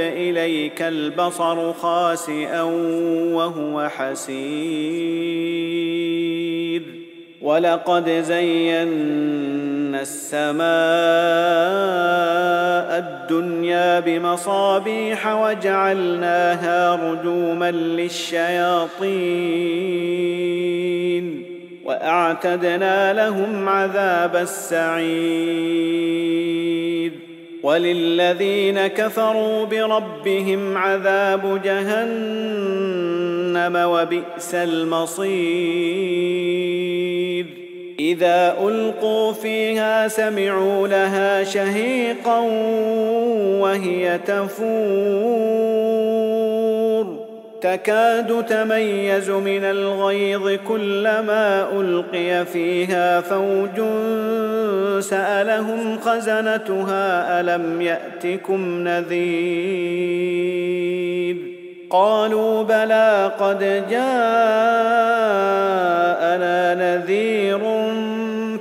إليك البصر خاسئا وهو حسير. ولقد زينا السماء الدنيا بمصابيح وجعلناها رجوما للشياطين. وأعتدنا لهم عذاب السعير. وللذين كفروا بربهم عذاب جهنم وبئس المصير. إذا ألقوا فيها سمعوا لها شهيقا وهي تفور. تكاد تميز من الغيظ كلما ألقي فيها فوج سألهم خزنتها ألم يأتكم نذير؟ قالوا بلى قد جاءنا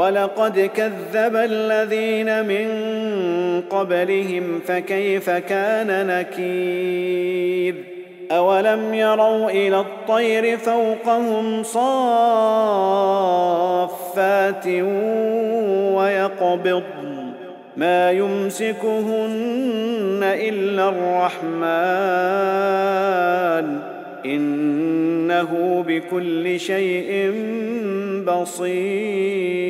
ولقد كذب الذين من قبلهم فكيف كان نكير؟ أولم يروا إلى الطير فوقهم صافات ويقبضن ما يمسكهن إلا الرحمن. إنه بكل شيء بصير.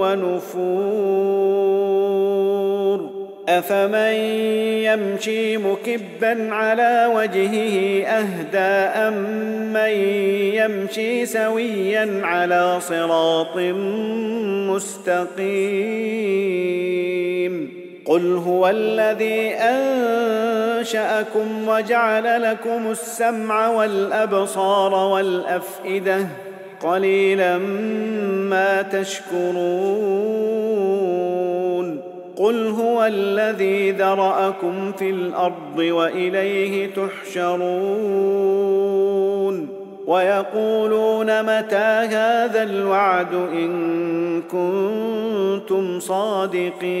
ونفور. افمن يمشي مكبا على وجهه اهدى امن يمشي سويا على صراط مستقيم. قل هو الذي انشاكم وجعل لكم السمع والابصار والافئده قليلا ما تشكرون. قل هو الذي ذرأكم في الأرض وإليه تحشرون. ويقولون متى هذا الوعد إن كنتم صادقين.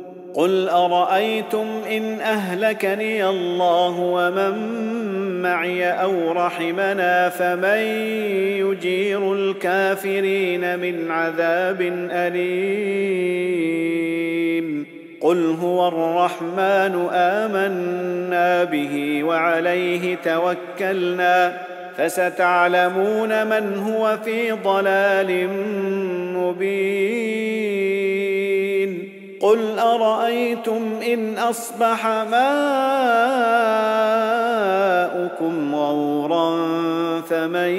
قل ارايتم ان اهلكني الله ومن معي أو رحمنا فمن يجير الكافرين من عذاب اليم قل هو الرحمن امنا به وعليه توكلنا فستعلمون من هو في ضلال مبين قل ارايتم ان اصبح ماؤكم غورا فمن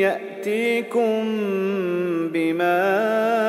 ياتيكم بماء